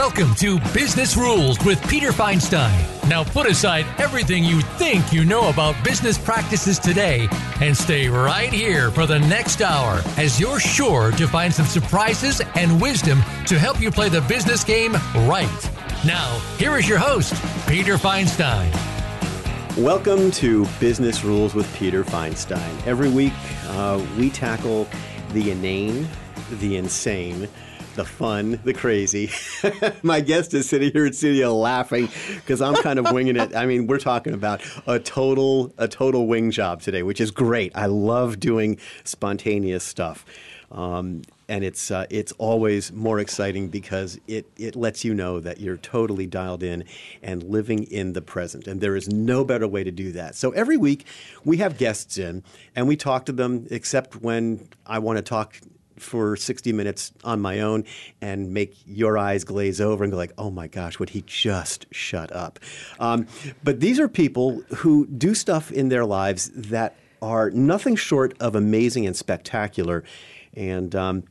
Welcome to Business Rules with Peter Feinstein. Now put aside everything you think you know about business practices today and stay right here for the next hour as you're sure to find some surprises and wisdom to help you play the business game right. Now, here is your host, Peter Feinstein. Welcome to Business Rules with Peter Feinstein. Every week, uh, we tackle the inane, the insane, the fun, the crazy. My guest is sitting here in studio laughing because I'm kind of winging it. I mean, we're talking about a total a total wing job today, which is great. I love doing spontaneous stuff. Um, and it's uh, it's always more exciting because it it lets you know that you're totally dialed in and living in the present, and there is no better way to do that. So every week we have guests in, and we talk to them, except when I want to talk for 60 minutes on my own and make your eyes glaze over and go like, oh my gosh, would he just shut up? Um, but these are people who do stuff in their lives that are nothing short of amazing and spectacular. And um,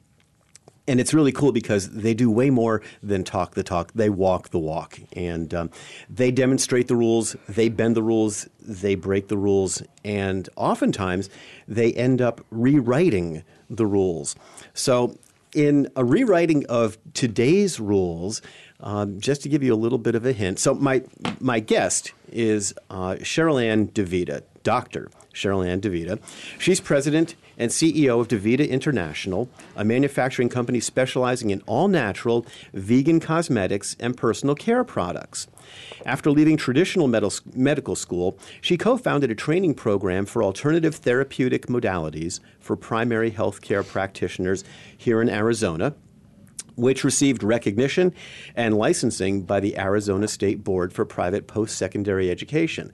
and it's really cool because they do way more than talk the talk. They walk the walk, and um, they demonstrate the rules. They bend the rules. They break the rules, and oftentimes they end up rewriting the rules. So, in a rewriting of today's rules, um, just to give you a little bit of a hint. So, my my guest is uh, Cherylanne DeVita, Doctor Cherylanne DeVita. She's president and CEO of DeVita International, a manufacturing company specializing in all natural, vegan cosmetics and personal care products. After leaving traditional medical school, she co founded a training program for alternative therapeutic modalities for primary health care practitioners here in Arizona which received recognition and licensing by the Arizona State Board for Private Post Secondary Education.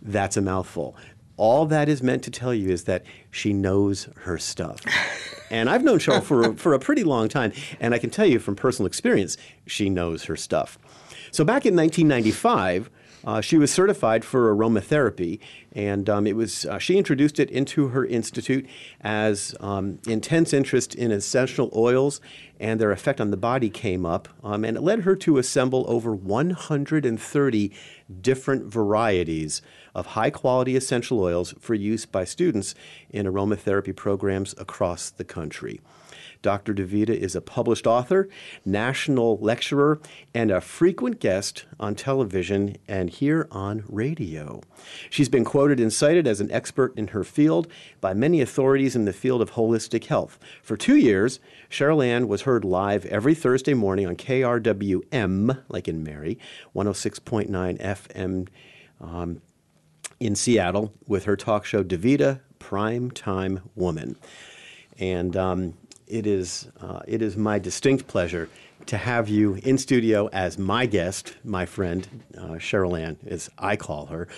That's a mouthful all that is meant to tell you is that she knows her stuff. and I've known Cheryl for, for a pretty long time, and I can tell you from personal experience, she knows her stuff. So back in 1995, uh, she was certified for aromatherapy, and um, it was uh, she introduced it into her institute as um, intense interest in essential oils and their effect on the body came up, um, and it led her to assemble over 130 different varieties of high quality essential oils for use by students in aromatherapy programs across the country. Dr. DeVita is a published author, national lecturer, and a frequent guest on television and here on radio. She's been quoted and cited as an expert in her field by many authorities in the field of holistic health. For two years, Cherylanne was heard live every Thursday morning on KRWM, like in Mary, 106.9 FM. Um, in Seattle with her talk show DeVita Prime Time Woman. And um, it is uh, it is my distinct pleasure to have you in studio as my guest, my friend uh, Cherylanne, as I call her.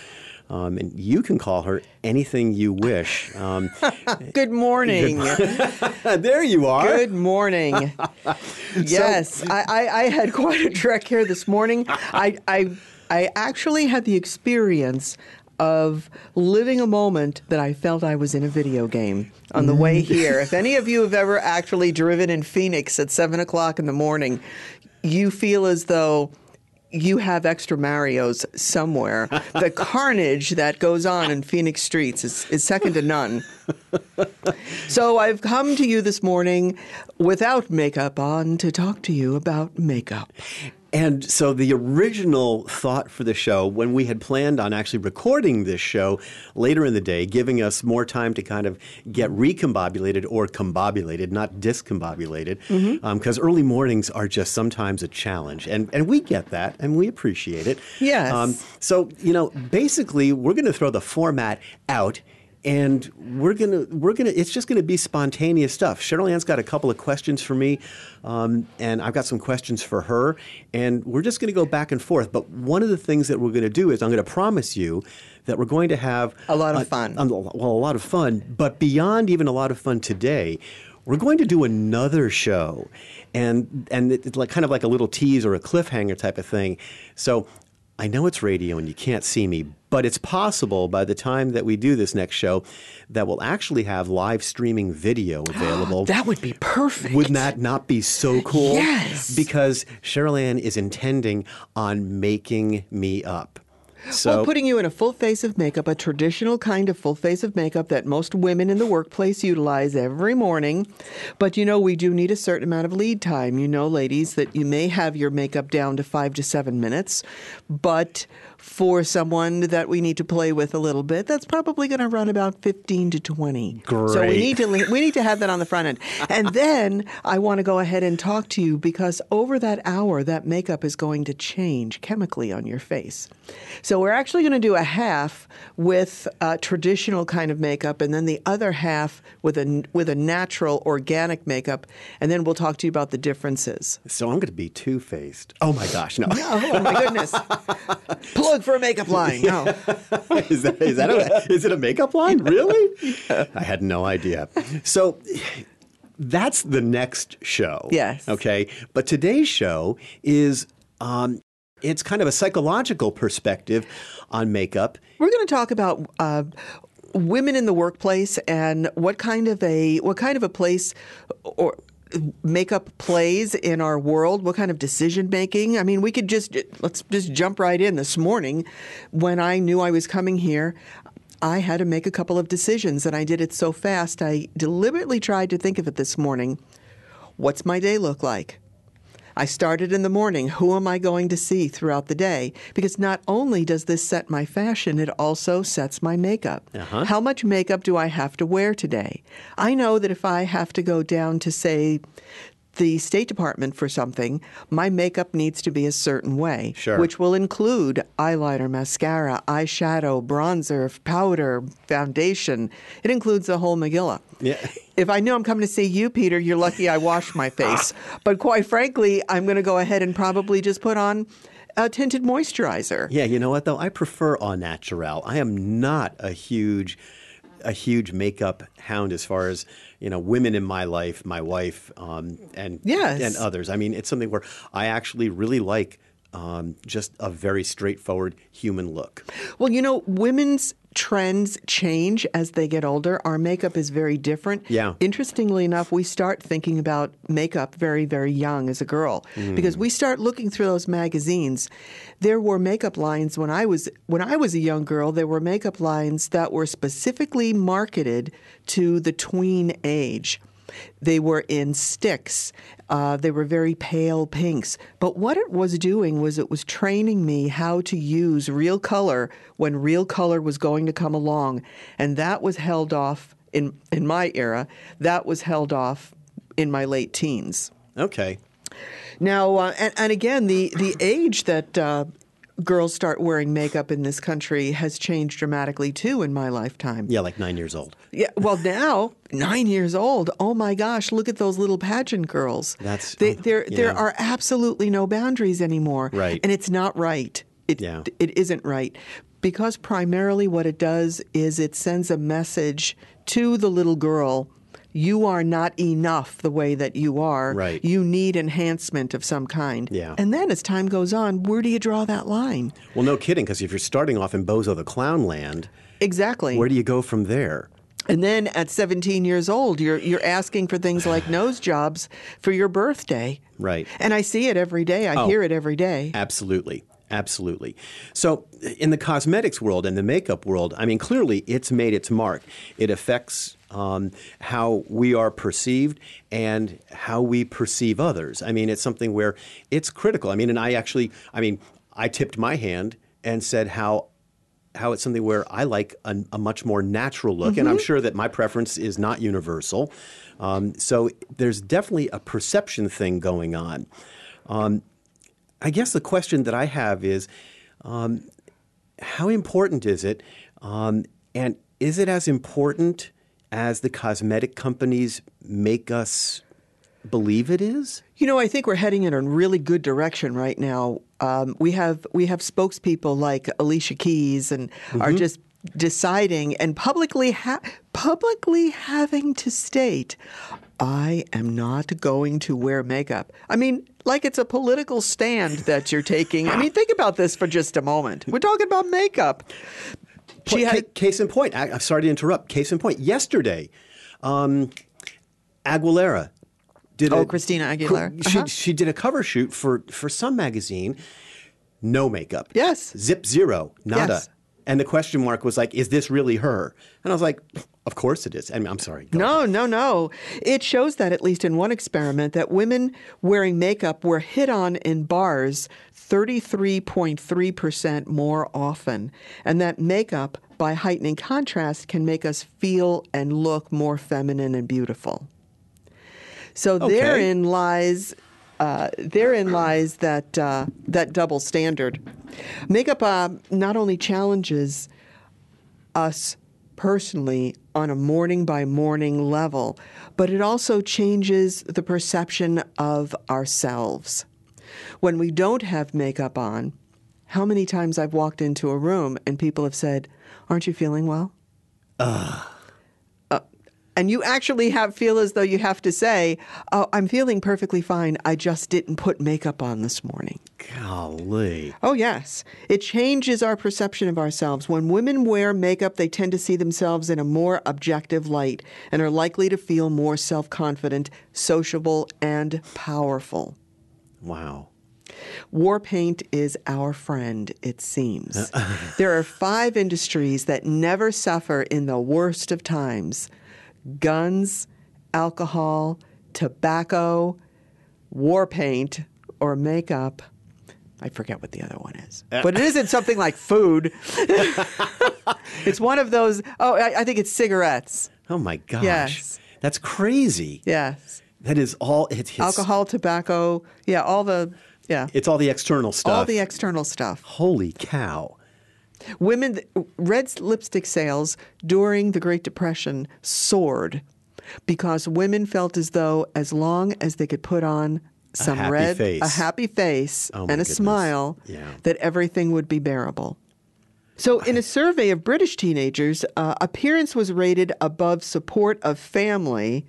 Um, and you can call her anything you wish. Um, good morning. there you are. Good morning. yes, so, I, I, I, had quite a trek here this morning. I, I, I actually had the experience of living a moment that I felt I was in a video game on the way mm. here. if any of you have ever actually driven in Phoenix at seven o'clock in the morning, you feel as though you have extra Marios somewhere. the carnage that goes on in Phoenix streets is, is second to none. so I've come to you this morning without makeup on to talk to you about makeup. And so the original thought for the show, when we had planned on actually recording this show later in the day, giving us more time to kind of get recombobulated or combobulated, not discombobulated, because mm-hmm. um, early mornings are just sometimes a challenge. And, and we get that and we appreciate it. Yes. Um, so, you know, basically, we're going to throw the format out and we're gonna we're gonna it's just gonna be spontaneous stuff. Cherylanne's got a couple of questions for me, um, and I've got some questions for her, and we're just gonna go back and forth. But one of the things that we're gonna do is I'm gonna promise you that we're going to have a lot of a, fun. A, well, a lot of fun, but beyond even a lot of fun today, we're going to do another show, and and it's like kind of like a little tease or a cliffhanger type of thing. So I know it's radio and you can't see me, but it's possible by the time that we do this next show that we'll actually have live streaming video available. that would be perfect. Wouldn't that not be so cool? Yes. Because Cherylanne is intending on making me up. So well, putting you in a full face of makeup, a traditional kind of full face of makeup that most women in the workplace utilize every morning. But you know, we do need a certain amount of lead time. You know, ladies, that you may have your makeup down to five to seven minutes, but for someone that we need to play with a little bit, that's probably going to run about 15 to 20. Great. So we need to we need to have that on the front end. And then I want to go ahead and talk to you because over that hour that makeup is going to change chemically on your face. So we're actually going to do a half with uh, traditional kind of makeup and then the other half with a with a natural organic makeup and then we'll talk to you about the differences. so I'm going to be two faced. Oh my gosh, no. Oh my goodness. Plug for a makeup line. No. is that, is, that a, is it a makeup line? Really? I had no idea. So that's the next show. Yes. Okay. But today's show is um, it's kind of a psychological perspective on makeup. We're going to talk about uh, women in the workplace and what kind of a what kind of a place or makeup plays in our world? What kind of decision making? I mean we could just let's just jump right in. This morning when i knew i was coming here i had to make a couple of decisions and i did it so fast i deliberately tried to think of it this morning. What's my day look like I started in the morning. Who am I going to see throughout the day? Because not only does this set my fashion, it also sets my makeup. Uh-huh. How much makeup do I have to wear today? I know that if I have to go down to, say, the State Department for something, my makeup needs to be a certain way, Sure. which will include eyeliner, mascara, eyeshadow, bronzer, powder, foundation. It includes the whole Megillah. Yeah. If I knew I'm coming to see you, Peter, you're lucky I washed my face. But quite frankly, I'm going to go ahead and probably just put on a tinted moisturizer. Yeah, you know what though? I prefer au naturel. I am not a huge a huge makeup hound as far as you know women in my life, my wife, um, and Yes. and others. I mean, it's something where I actually really like um, just a very straightforward human look. Well, you know, women's trends change as they get older. Our makeup is very different. Yeah. Interestingly enough, we start thinking about makeup very, very young as a girl mm. because we start looking through those magazines. There were makeup lines when I was when I was a young girl. There were makeup lines that were specifically marketed to the tween age. They were in sticks. Uh, they were very pale pinks. But what it was doing was it was training me how to use real color when real color was going to come along. And that was held off in, in my era. That was held off in my late teens. Okay. Now, uh, and, and again, the, the age that uh, girls start wearing makeup in this country has changed dramatically too in my lifetime. Yeah, like nine years old. Yeah, well, now nine years old. Oh my gosh! Look at those little pageant girls. That's- they, there. There are absolutely no boundaries anymore. Right. and it's not right. It, Yeah. it isn't right because primarily what it does is it sends a message to the little girl. You are not enough the way that you are. Right. You need enhancement of some kind. Yeah. And then as time goes on, where do you draw that line? Well, no kidding, because if you're starting off in Bozo the Clown Land, Exactly. where do you go from there? And then at 17 years old, you're you're asking for things like nose jobs for your birthday. Right. And I see it every day. I Oh. hear it every day. Absolutely. Absolutely. So, in the cosmetics world and the makeup world, I mean, clearly it's made its mark. It affects um, how we are perceived and how we perceive others. I mean, it's something where it's critical. I mean, and I actually, I mean, I tipped my hand and said how how it's something where I like a, a much more natural look, and I'm sure that my preference is not universal. Um, so there's definitely a perception thing going on. Um, I guess the question that I have is, um, how important is it, um, and is it as important as the cosmetic companies make us believe it is? You know, I think we're heading in a really good direction right now. Um, we have we have spokespeople like Alicia Keys and are just deciding and publicly ha- publicly having to state, I am not going to wear makeup. I mean, like it's a political stand that you're taking. I mean, think about this for just a moment. We're talking about makeup. She had, case in point, I, am sorry to interrupt. Case in point, yesterday, um, Aguilera did. Oh, a, Christina Aguilera. She, uh-huh. she did a cover shoot for for some magazine. No makeup. Yes. Zip zero. Nada. Yes. And the question mark was like, is this really her? And I was like, of course it is. I mean, I'm sorry. No, ahead. no, no. It shows that, at least in one experiment, that women wearing makeup were hit on in bars 33.3% more often, and that makeup, by heightening contrast, can make us feel and look more feminine and beautiful. So Okay. therein lies. Uh, therein lies that uh, that double standard. Makeup uh, not only challenges us personally on a morning by morning level, but it also changes the perception of ourselves. When we don't have makeup on, how many times I've walked into a room and people have said, Aren't you feeling well? Uh, and you actually have feel as though you have to say, oh, I'm feeling perfectly fine. I just didn't put makeup on this morning. Golly. Oh, yes. It changes our perception of ourselves. When women wear makeup, they tend to see themselves in a more objective light and are likely to feel more self confident, sociable, and powerful. Wow. War paint is our friend, it seems. there are five industries that never suffer in the worst of times guns, alcohol, tobacco, war paint, or makeup. I forget what the other one is. Uh, but it isn't something like food. it's one of those, oh, I, I think it's cigarettes. Oh my gosh. Yes. That's crazy. Yes. That is all. It, it's, Alcohol, tobacco, yeah, all the, yeah, It's all the external stuff. all the external stuff. Holy cow. Women, red lipstick sales during the Great Depression soared because women felt as though as long as they could put on some happy red, face. a happy face, Oh, and a goodness. smile, Yeah. that everything would be bearable. So, in a survey of British teenagers, uh, appearance was rated above support of family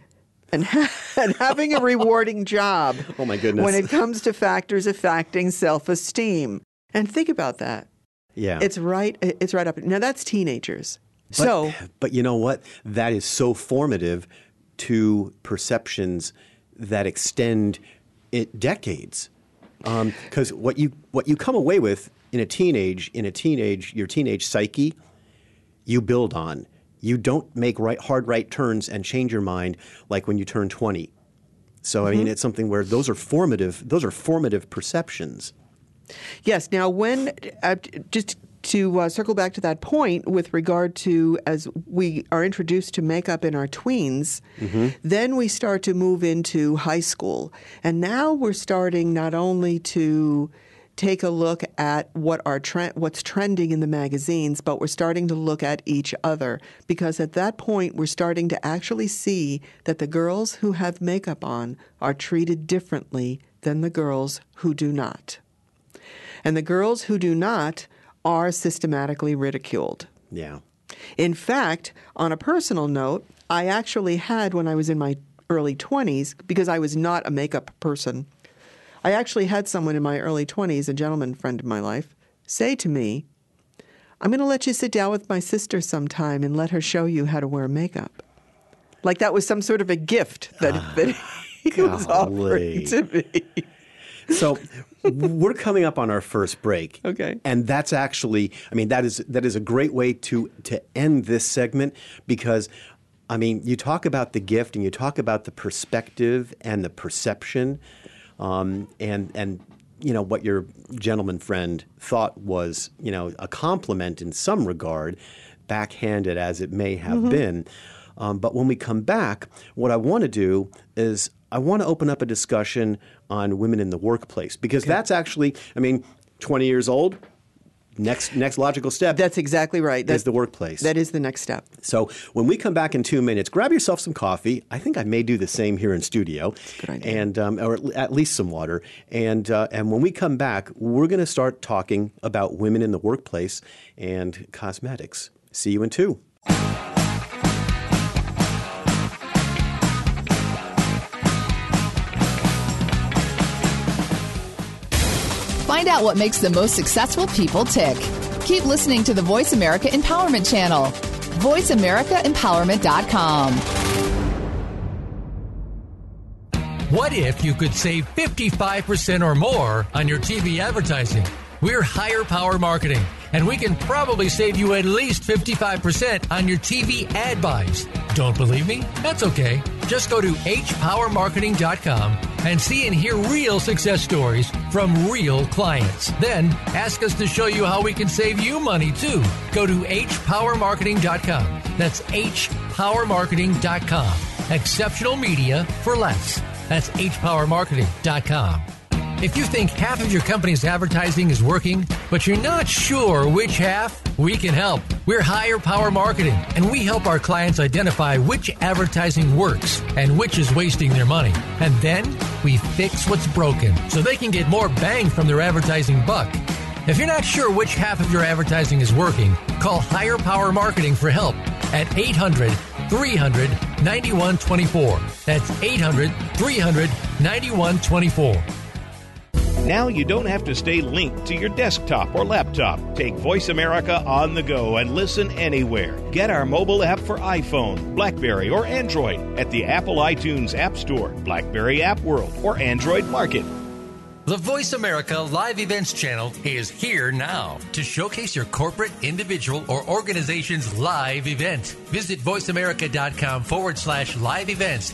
and, and having a rewarding job. Oh, my goodness. When it comes to factors affecting self esteem. And think about that. Yeah. It's right. It's right up. Now that's teenagers. But, so but you know what? That is so formative to perceptions that extend it decades. Um, because what you what you come away with in a teenage in a teenage your teenage psyche, you build on. You don't make right hard right turns and change your mind like when you turn twenty. So I mean, it's something where those are formative. Those are formative perceptions. yes. Now when uh, just to uh, circle back to that point with regard to as we are introduced to makeup in our tweens, then we start to move into high school, and now we're starting not only to take a look at what are tre- what's trending in the magazines, but we're starting to look at each other because at that point we're starting to actually see that the girls who have makeup on are treated differently than the girls who do not. And the girls who do not are systematically ridiculed. Yeah. In fact, on a personal note, I actually had when I was in my early 20s, because I was not a makeup person, I actually had someone in my early 20s, a gentleman friend of my life, say to me, I'm going to let you sit down with my sister sometime and let her show you how to wear makeup. Like that was some sort of a gift that, ah, that he was offering to me. So we're coming up on our first break. Okay. And that's actually I mean that is that is a great way to to end this segment because I mean you talk about the gift and you talk about the perspective and the perception um, and and you know what your gentleman friend thought was you know a compliment in some regard backhanded as it may have been. Um, but when we come back what i want to do is i want to open up a discussion on women in the workplace because that's actually i mean 20 years old next next logical step That's exactly right. That's the workplace That is the next step. so when we come back in two minutes, grab yourself some coffee. I think I may do the same here in studio, good idea. and um, or at least some water. And uh, and when we come back, we're going to start talking about women in the workplace and cosmetics. See you in two. Find out what makes the most successful people tick. Keep listening to the Voice America Empowerment Channel. VoiceAmericaEmpowerment.com. What if you could save 55% or more on your TV advertising? We're Higher Power Marketing, and we can probably save you at least 55% on your TV ad buys. Don't believe me? That's okay. Just go to hpowermarketing.com and see and hear real success stories from real clients. Then ask us to show you how we can save you money too. Go to hpowermarketing.com. That's hpowermarketing.com. Exceptional media for less. That's hpowermarketing.com. If you think half of your company's advertising is working, but you're not sure which half, we can help. We're Higher Power Marketing, and we help our clients identify which advertising works and which is wasting their money. And then we fix what's broken so they can get more bang from their advertising buck. If you're not sure which half of your advertising is working, call Higher Power Marketing for help at 800 300 9124. That's 800 300 9124. Now you don't have to stay linked to your desktop or laptop. Take Voice America on the go and listen anywhere. Get our mobile app for iPhone, Blackberry, or Android at the Apple iTunes App Store, Blackberry App World, or Android Market. The Voice America Live Events channel is here now to showcase your corporate, individual, or organization's live event. Visit voiceamerica.com forward slash live events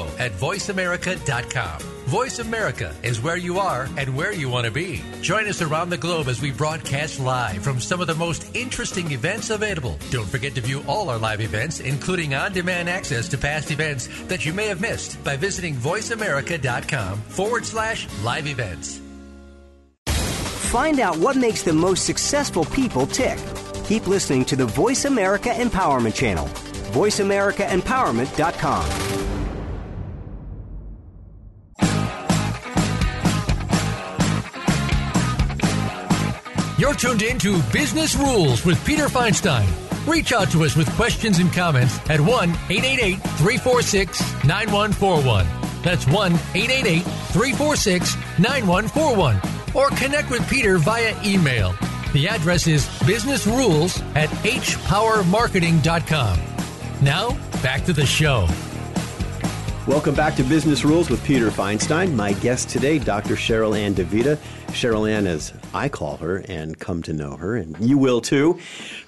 at voiceamerica.com. Voice America is where you are and where you want to be. Join us around the globe as we broadcast live from some of the most interesting events available. Don't forget to view all our live events, including on demand access to past events that you may have missed by visiting voiceamerica.com forward slash live events. Find out what makes the most successful people tick. Keep listening to the Voice America Empowerment Channel. VoiceAmericaEmpowerment.com. You're tuned in to Business Rules with Peter Feinstein. Reach out to us with questions and comments at 1 888 346 9141. That's 1 888 346 9141. Or connect with Peter via email. The address is businessrules at hpowermarketing.com. Now, back to the show. Welcome back to Business Rules with Peter Feinstein. My guest today, Dr. Cherylanne DeVita. Cherylanne, as I call her and come to know her, and you will too.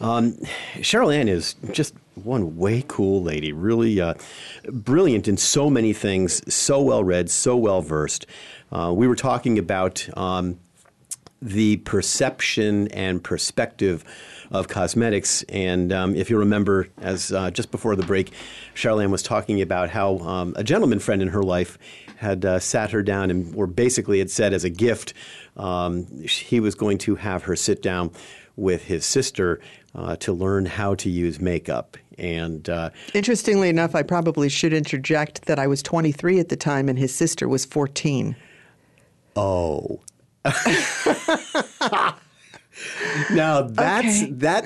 Um, Cherylanne is just one way cool lady, really uh, brilliant in so many things, so well read, so well versed. Uh, we were talking about um, the perception and perspective of cosmetics. And um, if you remember, as uh, just before the break, Charlene was talking about how um, a gentleman friend in her life had uh, sat her down and, or basically had said as a gift, um, he was going to have her sit down with his sister uh, to learn how to use makeup. And uh, interestingly enough, I probably should interject that I was 23 at the time and his sister was 14. Oh. now that's Okay. that.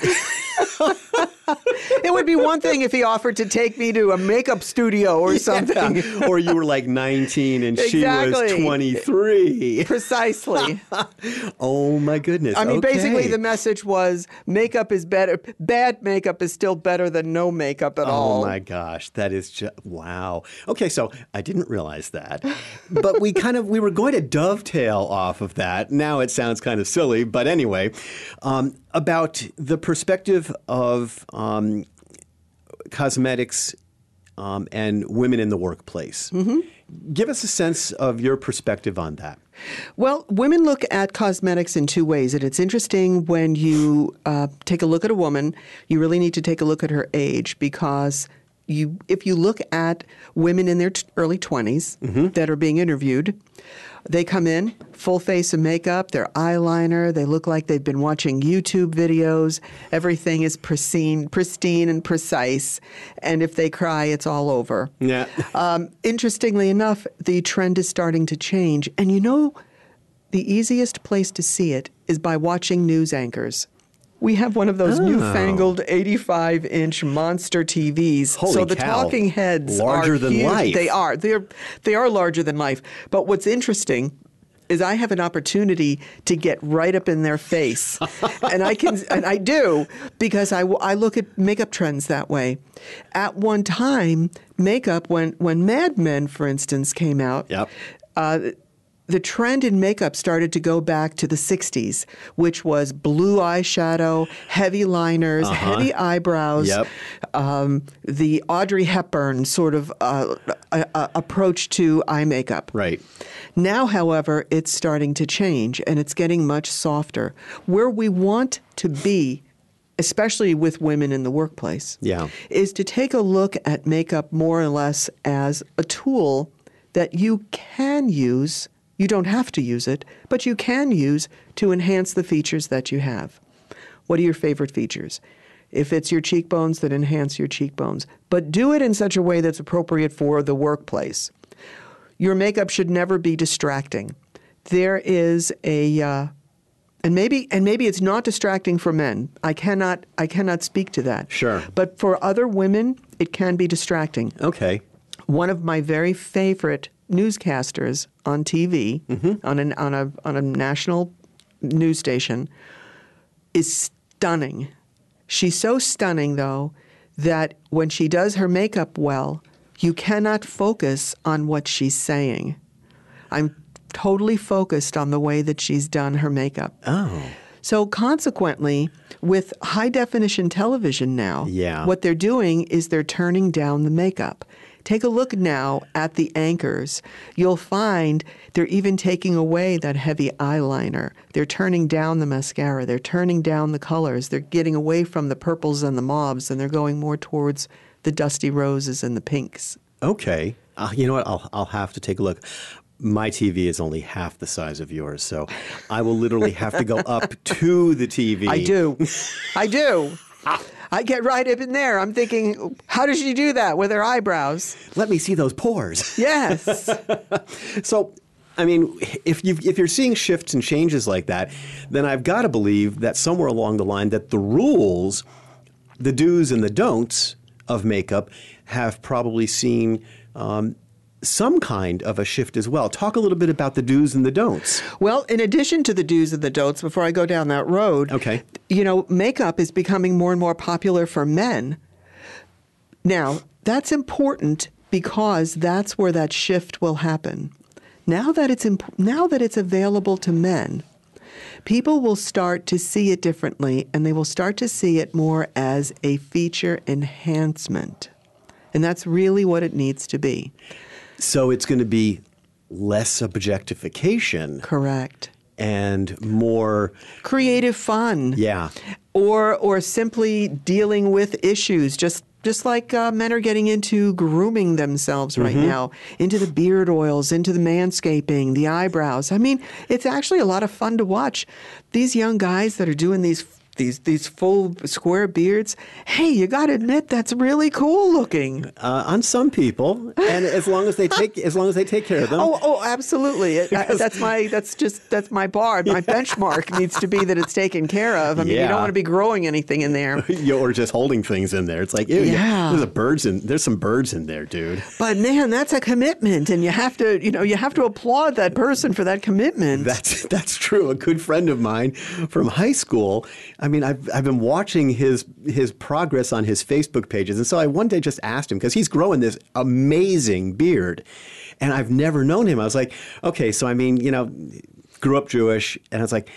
it would be one thing if he offered to take me to a makeup studio or something. Yeah. or you were like 19 and she was 23. Precisely. oh my goodness. I mean, basically, the message was makeup is better. Bad makeup is still better than no makeup at all. Oh my gosh, that is just wow. Okay, so I didn't realize that, but we kind of we were going to dovetail off of that. Now it sounds kind of silly, but anyway, um, about the perspective of um, cosmetics um, and women in the workplace. Mm-hmm. Give us a sense of your perspective on that. Well, women look at cosmetics in two ways, and it's interesting when you uh, take a look at a woman. You really need to take a look at her age because you, if you look at women in their t- early 20s that are being interviewed, they come in full face of makeup, their eyeliner, they look like they've been watching YouTube videos. Everything is pristine, pristine and precise, and if they cry, it's all over. Yeah. Um, interestingly enough, the trend is starting to change. And you know, the easiest place to see it is by watching news anchors. We have one of those newfangled 85 inch monster TVs. Holy so the cow. talking heads are Larger are than huge. life. They are. They're they are larger than life. But what's interesting is I have an opportunity to get right up in their face, and I can and I do because I, I look at makeup trends that way. At one time, makeup when when Mad Men, for instance, came out. Yep. Uh, the trend in makeup started to go back to the 60s, which was blue eyeshadow, heavy liners, heavy eyebrows, Yep. um, the Audrey Hepburn sort of uh, approach to eye makeup. Right. Now, however, it's starting to change and it's getting much softer. Where we want to be, especially with women in the workplace, Yeah. is to take a look at makeup more or less as a tool that you can use. You don't have to use it, but you can use to enhance the features that you have. What are your favorite features? If it's your cheekbones, then enhance your cheekbones. But do it in such a way that's appropriate for the workplace. Your makeup should never be distracting. There is a, uh, and maybe and maybe it's not distracting for men. I cannot I cannot speak to that. Sure. But for other women, it can be distracting. Okay. One of my very favorite newscasters on TV, mm-hmm. on, an, on, a, on a national news station, is stunning. She's so stunning, though, that when she does her makeup well, you cannot focus on what she's saying. I'm totally focused on the way that she's done her makeup. Oh. So consequently, with high definition television now, Yeah. what they're doing is they're turning down the makeup. Take a look now at the anchors. You'll find they're even taking away that heavy eyeliner. They're turning down the mascara. They're turning down the colors. They're getting away from the purples and the mauves and they're going more towards the dusty roses and the pinks. Okay. Uh, you know what? I'll, I'll have to take a look. My TV is only half the size of yours, so I will literally have to go up to the TV. I do. I do. I get right up in there. I'm thinking, how does she do that with her eyebrows? Let me see those pores. Yes. So, I mean, if you if you're seeing shifts and changes like that, then I've got to believe that somewhere along the line that the rules, the do's and the don'ts of makeup, have probably seen. Um, some kind of a shift as well. Talk a little bit about the do's and the don'ts. Well, in addition to the do's and the don'ts, before I go down that road, Okay. you know, makeup is becoming more and more popular for men. Now, that's important because that's where that shift will happen. Now that it's imp- now that it's available to men, people will start to see it differently and they will start to see it more as a feature enhancement. And that's really what it needs to be. So it's going to be less objectification Correct. and more, Creative fun. yeah. or or simply dealing with issues just just like uh, men are getting into grooming themselves right now into the beard oils into the manscaping the eyebrows i mean it's actually a lot of fun to watch these young guys that are doing these these these full square beards hey you got to admit that's really cool looking Uh, on some people, and as long as they take as long as they take care of them. Oh, oh, absolutely. I- that's my. That's just that's my bar. My benchmark needs to be that it's taken care of. I mean, you don't want to be growing anything in there. or just holding things in there. It's like, ew, Yeah. there's a birds in there's some birds in there, dude. But man, that's a commitment, and you have to, you know, you have to applaud that person for that commitment. That's that's true. A good friend of mine from high school. I mean, I've I've been watching his his progress on his Facebook pages, and so I one day just asked him because he's growing this amazing beard, and I've never known him. I was like, okay, so I mean, you know, grew up Jewish, and I was like,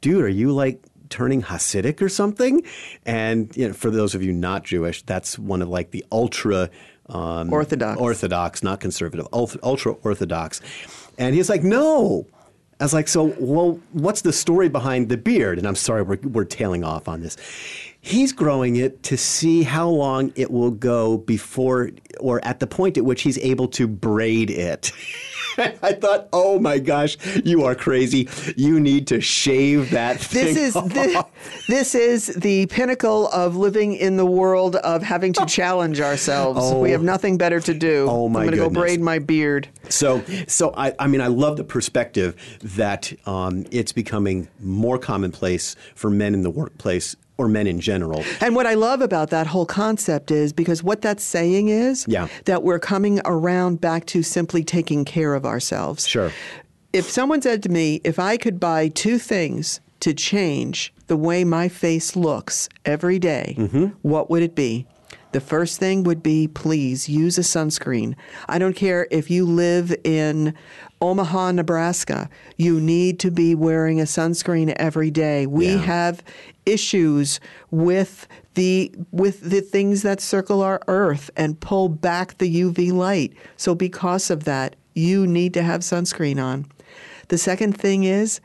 dude, are you like turning Hasidic or something? And you know, for those of you not Jewish, that's one of like the ultra um, Orthodox. Orthodox, not conservative, ultra Orthodox. And he's like, no. I was like, so, well, what's the story behind the beard? And I'm sorry, we're, we're tailing off on this. He's growing it to see how long it will go before or at the point at which he's able to braid it. I thought, oh my gosh, you are crazy. You need to shave that thing. This is this, this, is the pinnacle of living in the world of having to challenge ourselves. Oh, we have nothing better to do. Oh my I'm going to go braid my beard. So, so I, I mean, I love the perspective that um, it's becoming more commonplace for men in the workplace or men in general. And what I love about that whole concept is because what that's saying is yeah. that we're coming around back to simply taking care of ourselves. Sure. If someone said to me, if I could buy two things to change the way my face looks every day, mm-hmm. what would it be? The first thing would be please use a sunscreen. I don't care if you live in Omaha, Nebraska. You need to be wearing a sunscreen every day. We yeah. have issues with the with the things that circle our earth and pull back the UV light. So because of that, you need to have sunscreen on. The second thing is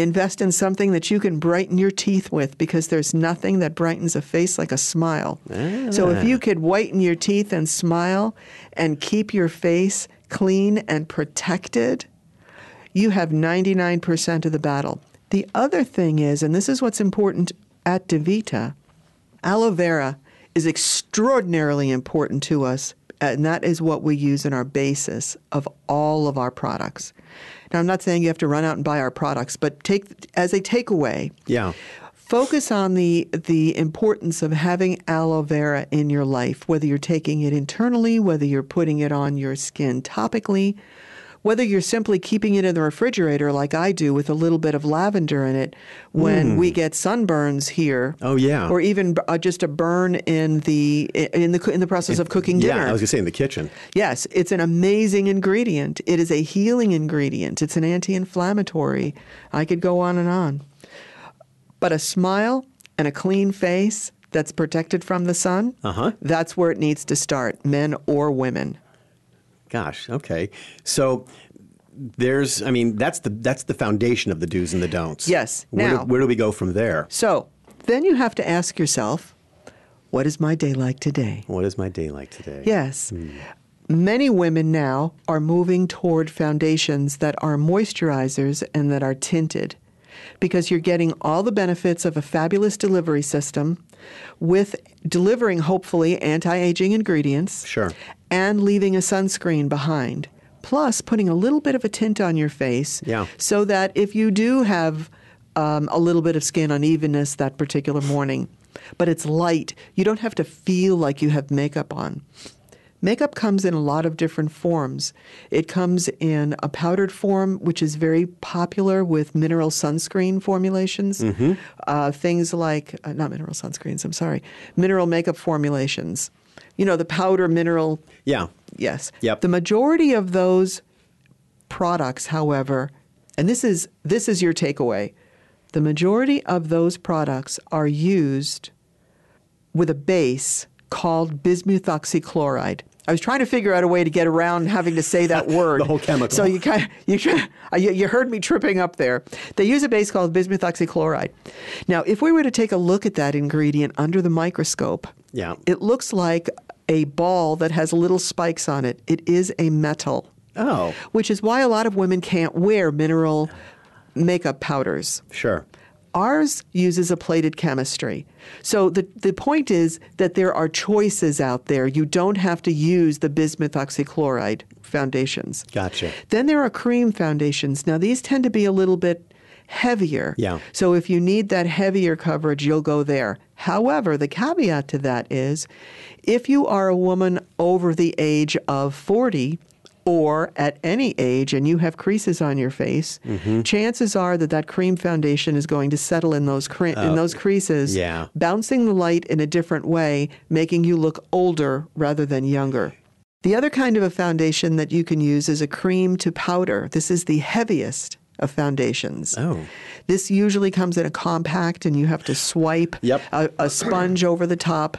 invest in something that you can brighten your teeth with because there's nothing that brightens a face like a smile. Ah. So if you could whiten your teeth and smile and keep your face clean and protected, you have 99% of the battle. The other thing is, and this is what's important at DeVita, aloe vera is extraordinarily important to us, and that is what we use in our basis of all of our products. Now, I'm not saying you have to run out and buy our products, but take as a takeaway. Yeah. Focus on the the importance of having aloe vera in your life, whether you're taking it internally, whether you're putting it on your skin topically, whether you're simply keeping it in the refrigerator like I do with a little bit of lavender in it when mm. we get sunburns here. Oh yeah. Or even uh, just a burn in the in the in the process of cooking dinner. Yeah, I was going to say in the kitchen. Yes, it's an amazing ingredient. It is a healing ingredient. It's an anti-inflammatory. I could go on and on. But a smile and a clean face that's protected from the sun, uh-huh. that's where it needs to start, men or women. Gosh, okay. So there's, I mean, that's the that's the foundation of the do's and the don'ts. Yes. Where, now, do, where do we go from there? So then you have to ask yourself, what is my day like today? What is my day like today? Yes. Hmm. Many women now are moving toward foundations that are moisturizers and that are tinted because you're getting all the benefits of a fabulous delivery system with delivering hopefully anti-aging ingredients sure and leaving a sunscreen behind plus putting a little bit of a tint on your face yeah. so that if you do have um, a little bit of skin unevenness that particular morning but it's light you don't have to feel like you have makeup on Makeup comes in a lot of different forms. It comes in a powdered form, which is very popular with mineral sunscreen formulations. Mm-hmm. Uh, things like, uh, not mineral sunscreens, I'm sorry, mineral makeup formulations. You know, the powder mineral. Yeah. Yes. Yep. The majority of those products, however, and this is this is your takeaway. The majority of those products are used with a base called bismuth oxychloride. I was trying to figure out a way to get around having to say that word. the whole chemical. So you kind of, you, you heard me tripping up there. They use a base called bismuth oxychloride. Now, if we were to take a look at that ingredient under the microscope, yeah. it looks like a ball that has little spikes on it. It is a metal. Oh. Which is why a lot of women can't wear mineral makeup powders. Sure. Ours uses a plated chemistry. So the, the point is that there are choices out there. You don't have to use the bismuth oxychloride foundations. Gotcha. Then there are cream foundations. Now, these tend to be a little bit heavier. Yeah. So if you need that heavier coverage, you'll go there. However, the caveat to that is if you are a woman over the age of 40, or at any age and you have creases on your face, mm-hmm. chances are that that cream foundation is going to settle in those cre- in those creases, yeah. bouncing the light in a different way, making you look older rather than younger. The other kind of a foundation that you can use is a cream to powder. This is the heaviest of foundations. Oh. This usually comes in a compact and you have to swipe yep. a, a sponge over the top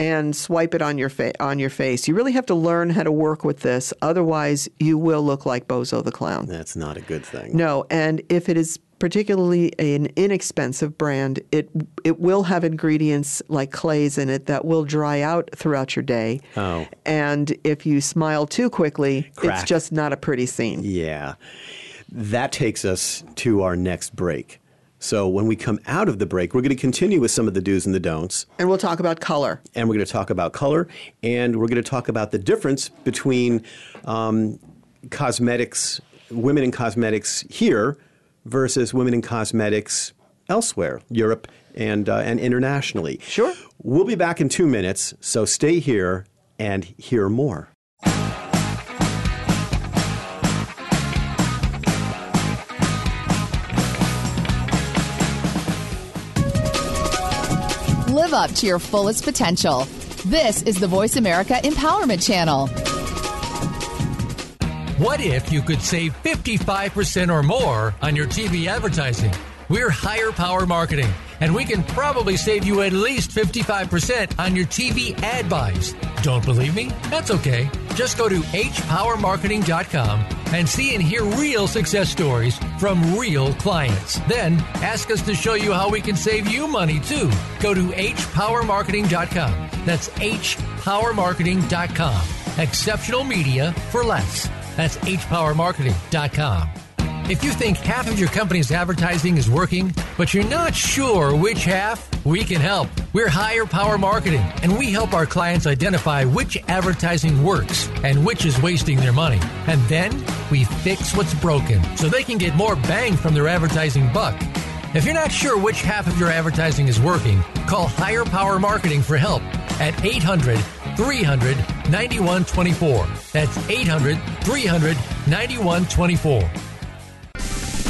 and swipe it on your fa- on your face. You really have to learn how to work with this, otherwise you will look like Bozo the clown. That's not a good thing. No, and if it is particularly an inexpensive brand, it it will have ingredients like clays in it that will dry out throughout your day. Oh. And if you smile too quickly, Crack. it's just not a pretty scene. Yeah. That takes us to our next break. So when we come out of the break, we're going to continue with some of the do's and the don'ts. And we'll talk about color. and we're going to talk about color, and we're going to talk about the difference between um, cosmetics, women in cosmetics here versus women in cosmetics elsewhere, Europe and uh, and internationally. Sure. We'll be back in two minutes, so stay here and hear more. Live up to your fullest potential. This is the Voice America Empowerment Channel. What if you could save 55% or more on your TV advertising? We're Higher Power Marketing, and we can probably save you at least 55% on your TV ad buys. Don't believe me? That's okay. Just go to hpowermarketing.com and see and hear real success stories from real clients. Then ask us to show you how we can save you money too. Go to hpowermarketing.com. That's hpowermarketing.com. Exceptional media for less. That's hpowermarketing.com. If you think half of your company's advertising is working, but you're not sure which half, we can help. We're Higher Power Marketing, and we help our clients identify which advertising works and which is wasting their money. And then we fix what's broken so they can get more bang from their advertising buck. If you're not sure which half of your advertising is working, call Higher Power Marketing for help at 800 300 9124. That's 800 300 9124.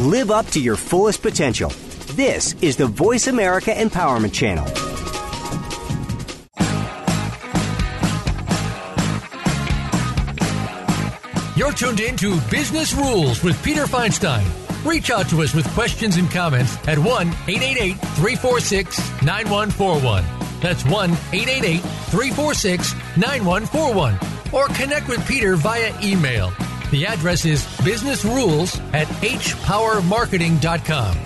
Live up to your fullest potential. This is the Voice America Empowerment Channel. You're tuned in to Business Rules with Peter Feinstein. Reach out to us with questions and comments at 1 888 346 9141. That's 1 888 346 9141. Or connect with Peter via email. The address is businessrules at hpowermarketing.com.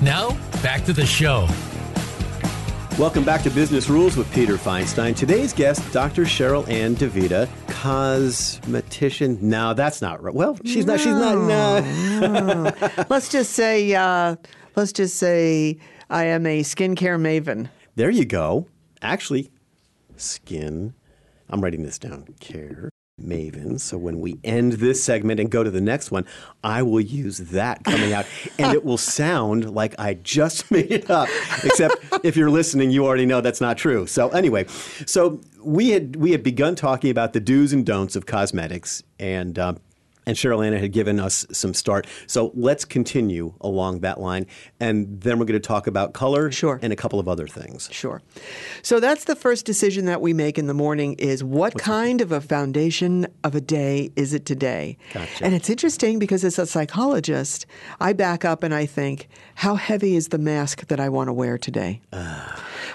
Now, back to the show. Welcome back to Business Rules with Peter Feinstein. Today's guest, Dr. Cherylanne DeVita, cosmetician. No, that's not right. Well, she's not. She's not. No. let's just say, uh, let's just say, I am a skincare maven. There you go. Actually, skin. I'm writing this down. Care maven. So when we end this segment and go to the next one, I will use that coming out, and it will sound like I just made it up. Except if you're listening, you already know that's not true. So anyway, so we had we had begun talking about the do's and don'ts of cosmetics, and. Um, and Cheryl Anna had given us some start. So let's continue along that line. And then we're going to talk about color Sure. and a couple of other things. Sure. So that's the first decision that we make in the morning is what kind of a foundation of a day is it today? Gotcha. And it's interesting because as a psychologist, I back up and I think, how heavy is the mask that I want to wear today?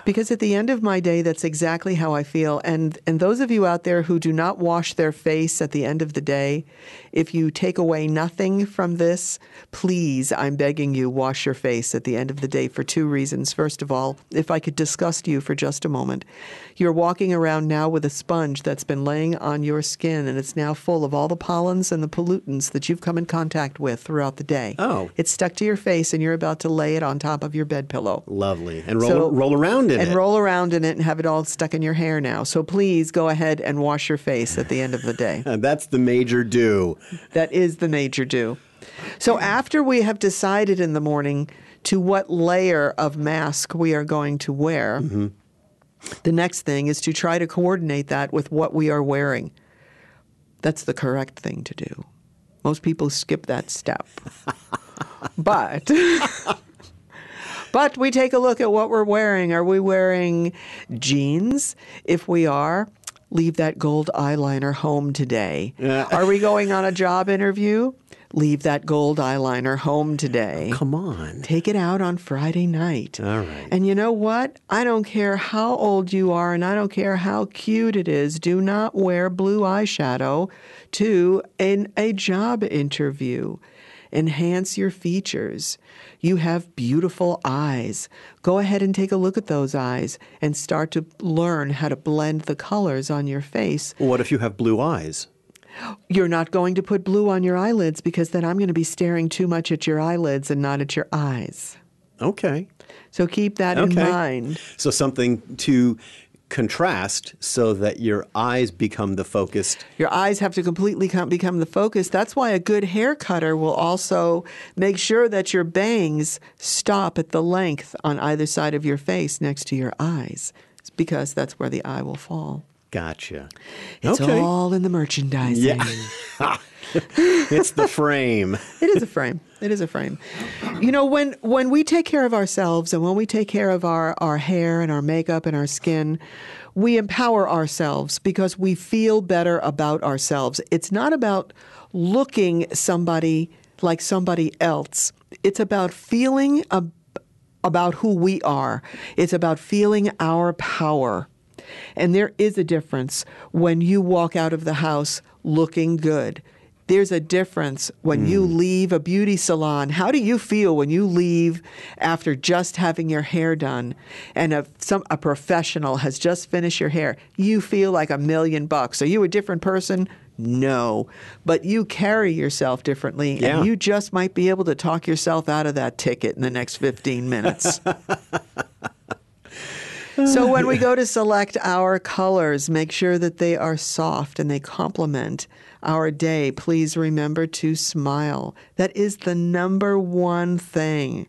Because at the end of my day, that's exactly how I feel. And and those of you out there who do not wash their face at the end of the day, if you take away nothing from this, please, I'm begging you, wash your face at the end of the day for two reasons. First of all, if I could disgust you for just a moment, you're walking around now with a sponge that's been laying on your skin and it's now full of all the pollens and the pollutants that you've come in contact with throughout the day. Oh. It's stuck to your face and you're about to lay it on top of your bed pillow Lovely. And roll, So- roll around in and it. roll around in it and have it all stuck in your hair now. So please go ahead and wash your face at the end of the day. That's the major do. that is the major do. So after we have decided in the morning to what layer of mask we are going to wear, mm-hmm. The next thing is to try to coordinate that with what we are wearing. That's the correct thing to do. Most people skip that step. but but we take a look at what we're wearing. Are we wearing jeans? If we are, leave that gold eyeliner home today. Yeah. Are we going on a job interview? Leave that gold eyeliner home today. Come on. Take it out on Friday night. All right. And you know what? I don't care how old you are and I don't care how cute it is. Do not wear blue eyeshadow to an, a job interview. Enhance your features. You have beautiful eyes. Go ahead and take a look at those eyes and start to learn how to blend the colors on your face. What if you have blue eyes? You're not going to put blue on your eyelids because then I'm going to be staring too much at your eyelids and not at your eyes. Okay. So keep that Okay. in mind. So something to contrast so that your eyes become the focused. Your eyes have to completely come, become the focus. That's why a good hair cutter will also make sure that your bangs stop at the length on either side of your face next to your eyes, It's because that's where the eye will fall. Gotcha. It's okay. all in the merchandising. Yeah. it's the frame. It is a frame. It is a frame. You know, when when we take care of ourselves and when we take care of our, our hair and our makeup and our skin, we empower ourselves because we feel better about ourselves. It's not about looking somebody like somebody else. It's about feeling ab- about who we are. It's about feeling our power. And there is a difference when you walk out of the house looking good. There's a difference when you mm. leave a beauty salon. How do you feel when you leave after just having your hair done and a, some, a professional has just finished your hair? You feel like a million bucks. Are you a different person? No. But you carry yourself differently Yeah. and you just might be able to talk yourself out of that ticket in the next 15 minutes. So when we go to select our colors, make sure that they are soft and they complement our day. Please remember to smile. That is the number one thing.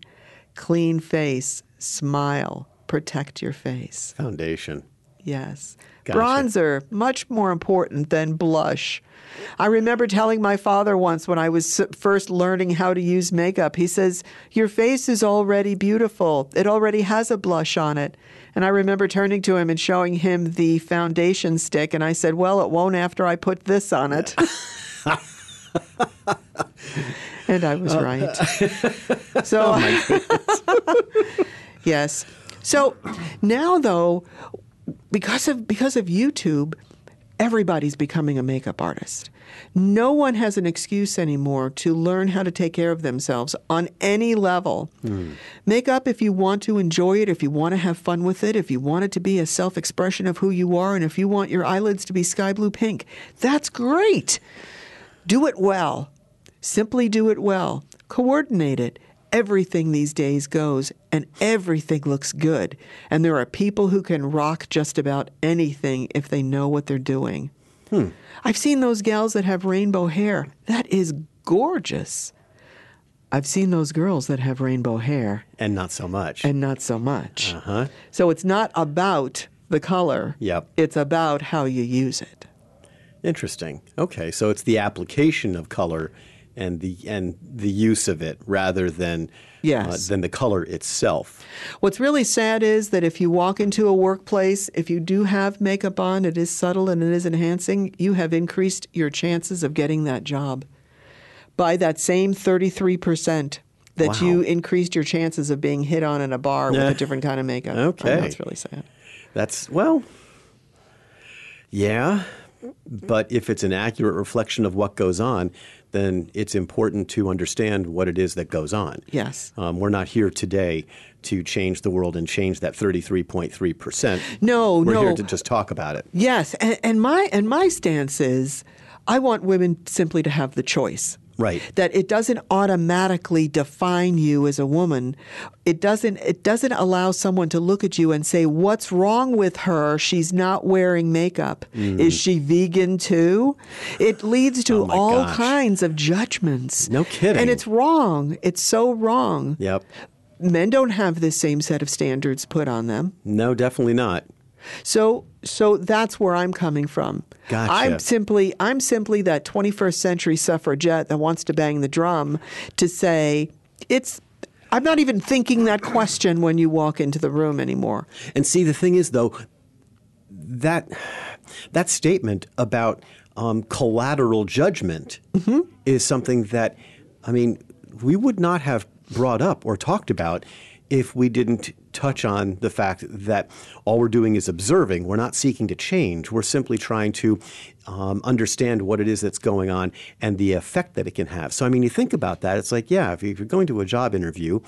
Clean face, smile, protect your face. Foundation. Yes. Gotcha. Bronzer, much more important than blush. I remember telling my father once when I was first learning how to use makeup, he says, Your face is already beautiful. It already has a blush on it. And I remember turning to him and showing him the foundation stick, and I said, Well, it won't after I put this on it. and I was uh. right. So, oh, yes. So now, though, because of because of YouTube, everybody's becoming a makeup artist. No one has an excuse anymore to learn how to take care of themselves on any level. Hmm. Make up if you want to enjoy it, if you want to have fun with it, if you want it to be a self expression of who you are, and if you want your eyelids to be sky blue pink, that's great. Do it well. Simply do it well. Coordinate it. Everything these days goes and everything looks good. And there are people who can rock just about anything if they know what they're doing. Hmm. I've seen those gals that have rainbow hair. That is gorgeous. I've seen those girls that have rainbow hair And not so much. and not so much. uh-huh. So it's not about the color. Yep. It's about how you use it. Interesting. Okay, so it's the application of color and the and the use of it rather than uh, Yes. than the color itself. What's really sad is that if you walk into a workplace, if you do have makeup on, it is subtle and it is enhancing, you have increased your chances of getting that job by that same 33% that Wow. you increased your chances of being hit on in a bar with a different kind of makeup. Okay. know it's really sad. That's well, yeah, but if it's an accurate reflection of what goes on, then it's important to understand what it is that goes on. Yes. Um, we're not here today to change the world and change that 33.3%. No, no. we're no. here to just talk about it. Yes, and, and my and my stance is I want women simply to have the choice. Right. That it doesn't automatically define you as a woman. It doesn't it doesn't allow someone to look at you and say, What's wrong with her? She's not wearing makeup. Is she vegan too? It leads to Mm. Oh all gosh. kinds of judgments. No kidding. And it's wrong. It's so wrong. Yep. Men don't have this same set of standards put on them. No, definitely not. So so that's where I'm coming from. Gotcha. I'm simply I'm simply that 21st century suffragette that wants to bang the drum to say it's I'm not even thinking that question when you walk into the room anymore. And see, the thing is, though, that that statement about um, collateral judgment Mm-hmm. is something that, I mean, we would not have brought up or talked about if we didn't touch on the fact that all we're doing is observing. We're not seeking to change. We're simply trying to um, understand what it is that's going on and the effect that it can have. So, I mean, you think about that. It's like, yeah, if you're going to a job interview,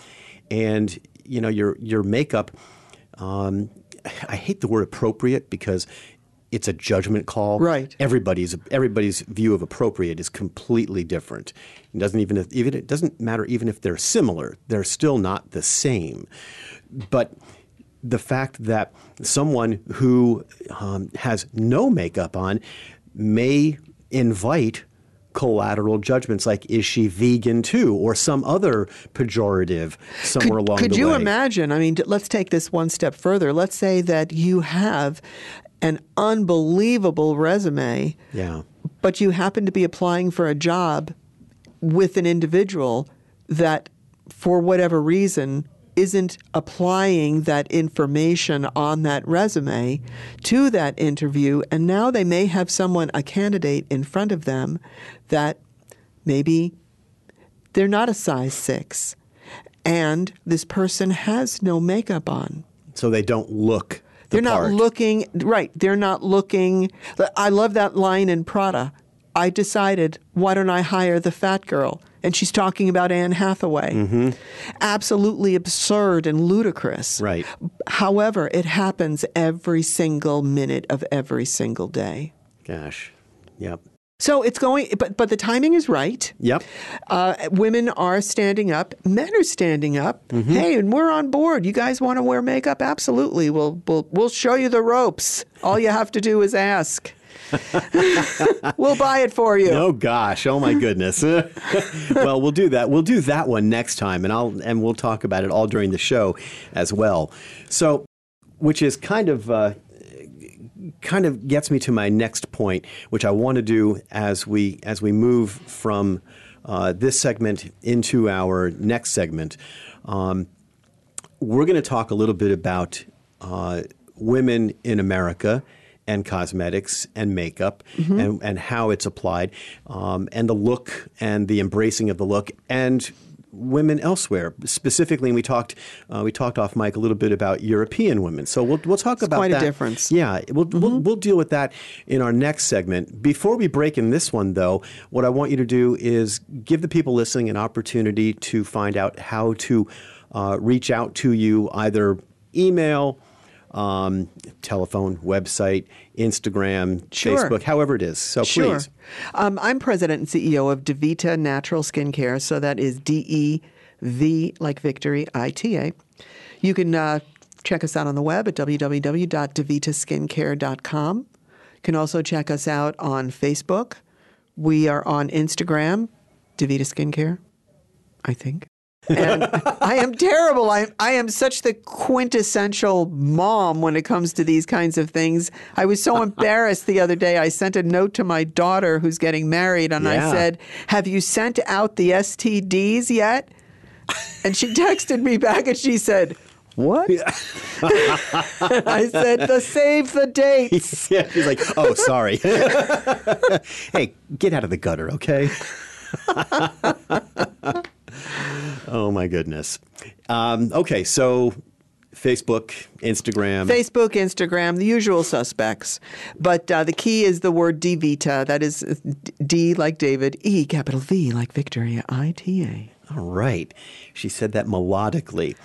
and you know your your makeup. Um, I hate the word appropriate because it's a judgment call. Right. Everybody's everybody's view of appropriate is completely different. It doesn't even even it doesn't matter even if they're similar. They're still not the same. But the fact that someone who um, has no makeup on may invite collateral judgments like is she vegan too or some other pejorative somewhere could, along could the way. Could you imagine? I mean, let's take this one step further. Let's say that you have an unbelievable resume, yeah but you happen to be applying for a job with an individual that, for whatever reason, isn't applying that information on that resume to that interview. And now they may have someone, a candidate in front of them that maybe they're not a size six. And this person has no makeup on. so they don't look the They're not looking right. They're not looking. I love that line in Prada. I decided, why don't I hire the fat girl? And she's talking about Anne Hathaway. Mm-hmm. Absolutely absurd and ludicrous. Right. However, it happens every single minute of every single day. gosh yep So it's going, but but the timing is right. yep Uh, women are standing up. Men are standing up. Mm-hmm. Hey, and we're on board. You guys want to wear makeup? Absolutely. We'll we'll we'll show you the ropes. All you have to do is ask. we'll buy it for you. Oh gosh! Oh my goodness! well, we'll do that. We'll do that one next time, and I'll and we'll talk about it all during the show as well. So, which is kind of uh, kind of gets me to my next point, which I want to do as we as we move from uh, this segment into our next segment. Um, we're going to talk a little bit about uh, women in America and cosmetics and makeup and, and how it's applied um, and the look and the embracing of the look and women elsewhere. Specifically and we talked uh, we talked off mic a little bit about European women. So we'll, we'll talk about quite a that. difference. yeah we'll, we'll, we'll deal with that in our next segment. Before we break in this one though what I want you to do is give the people listening an opportunity to find out how to uh, reach out to you either email, um, telephone, website, Instagram, Sure. Facebook, however it is. So Sure. please. Um, I'm president and CEO of Devita Natural Skincare. So that is D E V like victory, I T A. You can uh, check us out on the web at www.devitaskincare.com. You can also check us out on Facebook. We are on Instagram, Devita Skincare, I think. And I am terrible. I, I am such the quintessential mom when it comes to these kinds of things. I was so embarrassed the other day. I sent a note to my daughter who's getting married, and I said, Have you sent out the STDs yet? And she texted me back and she said, What? I said, the save the dates. yeah, he's like, oh, sorry. hey, get out of the gutter, okay? Oh my goodness. Um, okay, so Facebook, Instagram. Facebook, Instagram, the usual suspects. But uh, the key is the word DeVita. That is D like David, E capital V like Victoria, I T A. All right. She said that melodically.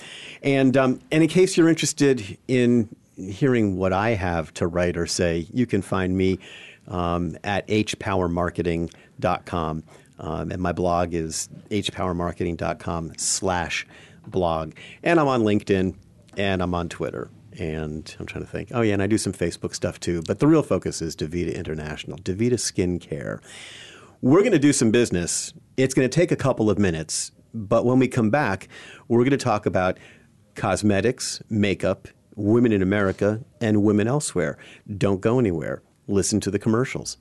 And, um, and in case you're interested in hearing what I have to write or say, you can find me um, at hpowermarketing.com. Um, and my blog is hpowermarketing.com slash blog. And I'm on LinkedIn and I'm on Twitter. And I'm trying to think. Oh, yeah, and I do some Facebook stuff too. But the real focus is DeVita International, DeVita Skincare. We're going to do some business. It's going to take a couple of minutes, but when we come back, we're going to talk about cosmetics, makeup, Women in America and Women Elsewhere. Don't go anywhere. Listen to the commercials.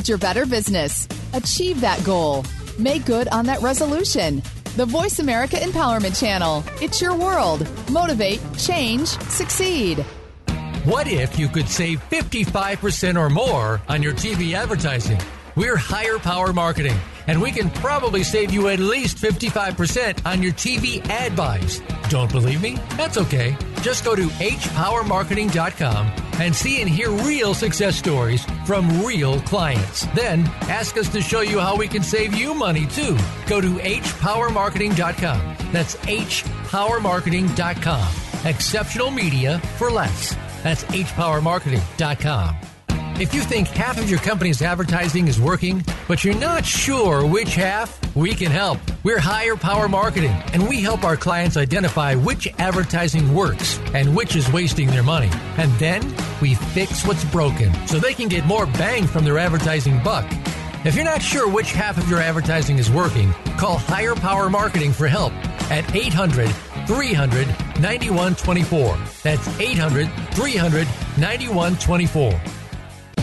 Build your better business. Achieve that goal. Make good on that resolution. The Voice America Empowerment Channel. It's your world. Motivate, change, succeed. What if you could save 55% or more on your TV advertising? We're Higher Power Marketing, and we can probably save you at least 55% on your TV ad buys. Don't believe me? That's okay. Just go to hpowermarketing.com and see and hear real success stories from real clients. Then ask us to show you how we can save you money too. Go to hpowermarketing.com. That's hpowermarketing.com. Exceptional media for less. That's hpowermarketing.com. If you think half of your company's advertising is working, but you're not sure which half, we can help. We're Higher Power Marketing, and we help our clients identify which advertising works and which is wasting their money. And then we fix what's broken so they can get more bang from their advertising buck. If you're not sure which half of your advertising is working, call Higher Power Marketing for help at 800 300 9124. That's 800 300 9124.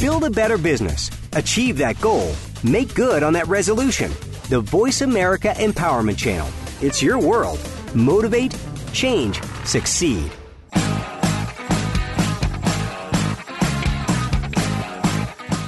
Build a better business. Achieve that goal. Make good on that resolution. The Voice America Empowerment Channel. It's your world. Motivate, change, succeed.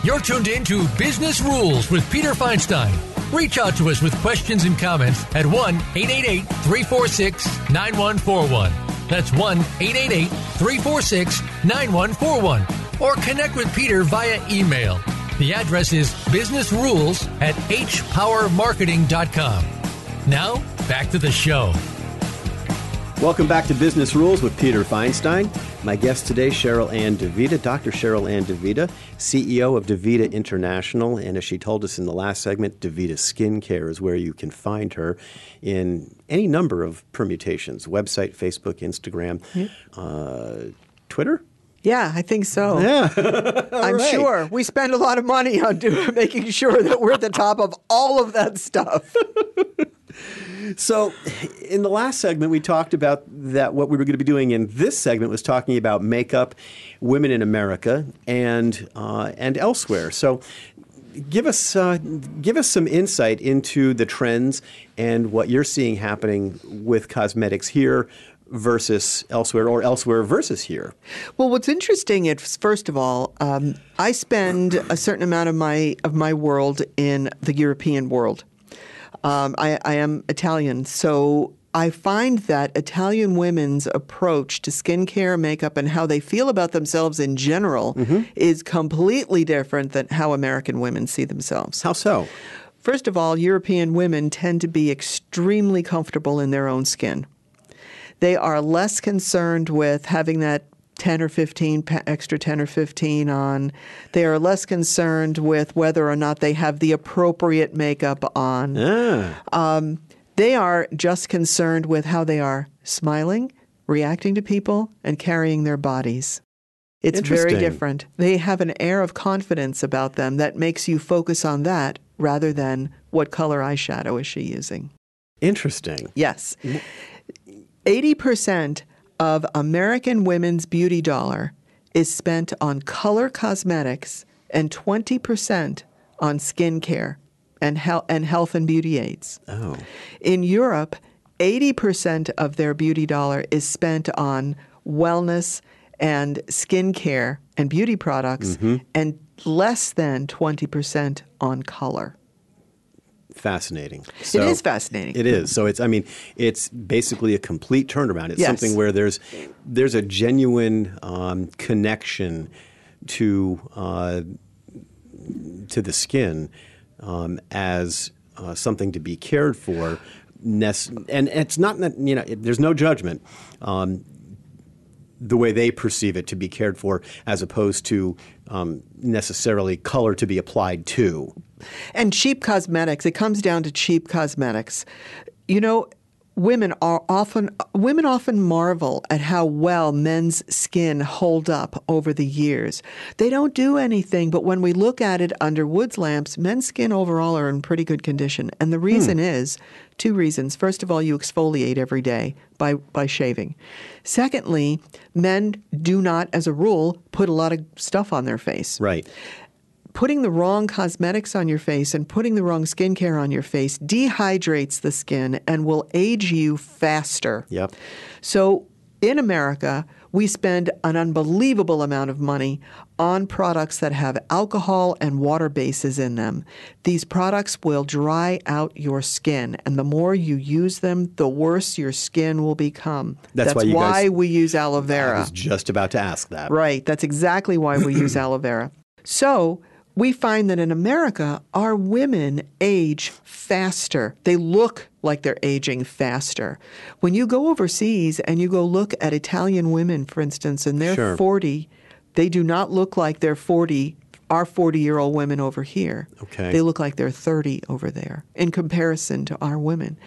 You're tuned in to Business Rules with Peter Feinstein. Reach out to us with questions and comments at 1 888 346 9141. That's 1 888 346 9141. Or connect with Peter via email. The address is businessrules at hpowermarketing.com. Now, back to the show. Welcome back to Business Rules with Peter Feinstein. My guest today, Cherylanne DeVita, Dr. Cherylanne DeVita, CEO of DeVita International. And as she told us in the last segment, DeVita Skincare is where you can find her in any number of permutations website, Facebook, Instagram, uh, Twitter. Yeah, I think so. Yeah. I'm right. sure we spend a lot of money on doing, making sure that we're at the top of all of that stuff. So, in the last segment, we talked about that what we were going to be doing in this segment was talking about makeup, women in America, and uh, and elsewhere. So, give us uh, give us some insight into the trends and what you're seeing happening with cosmetics here versus elsewhere, or elsewhere versus here. Well, what's interesting is first of all, um, I spend a certain amount of my of my world in the European world. Um, I, I am Italian, so I find that Italian women's approach to skincare, makeup, and how they feel about themselves in general is completely different than how American women see themselves. How so? First of all, European women tend to be extremely comfortable in their own skin. They are less concerned with having that 10 or 15 extra 10 or 15 on. They are less concerned with whether or not they have the appropriate makeup on. yeah. Um, they are just concerned with how they are smiling, reacting to people, and carrying their bodies. It's very different. They have an air of confidence about them that makes you focus on that rather than what color eyeshadow is she using. Interesting. Yes. 80% of American women's beauty dollar is spent on color cosmetics and 20% on skincare and, hel- and health and beauty aids. Oh, In Europe, 80% of their beauty dollar is spent on wellness and skincare and beauty products, mm-hmm. and less than 20% on color. Fascinating. it is fascinating. It is. So it's. I mean, it's basically a complete turnaround. It's Yes. something where there's there's a genuine um, connection to uh, to the skin um, as uh, something to be cared for. And it's not that, you know, it, there's no judgment. Um, the way they perceive it to be cared for, as opposed to um, necessarily color to be applied to. And cheap cosmetics, it comes down to cheap cosmetics. You know, women are often women often marvel at how well men's skin hold up over the years. They don't do anything, but when we look at it under Wood's lamps, men's skin overall are in pretty good condition. And the reason hmm. is two reasons. First of all, you exfoliate every day by by shaving. Secondly, men do not as a rule put a lot of stuff on their face. Right putting the wrong cosmetics on your face and putting the wrong skincare on your face dehydrates the skin and will age you faster. Yep. So in America, we spend an unbelievable amount of money on products that have alcohol and water bases in them. These products will dry out your skin, and the more you use them, the worse your skin will become. That's, That's why, why guys, we use aloe vera. I was just about to ask that. Right. That's exactly why we use aloe vera. So, we find that in America, our women age faster. They look like they're aging faster. When you go overseas and you go look at Italian women, for instance, and they're sure. 40, they do not look like they're 40 our 40 year old women over here. Okay. They look like they're 30 over there in comparison to our women.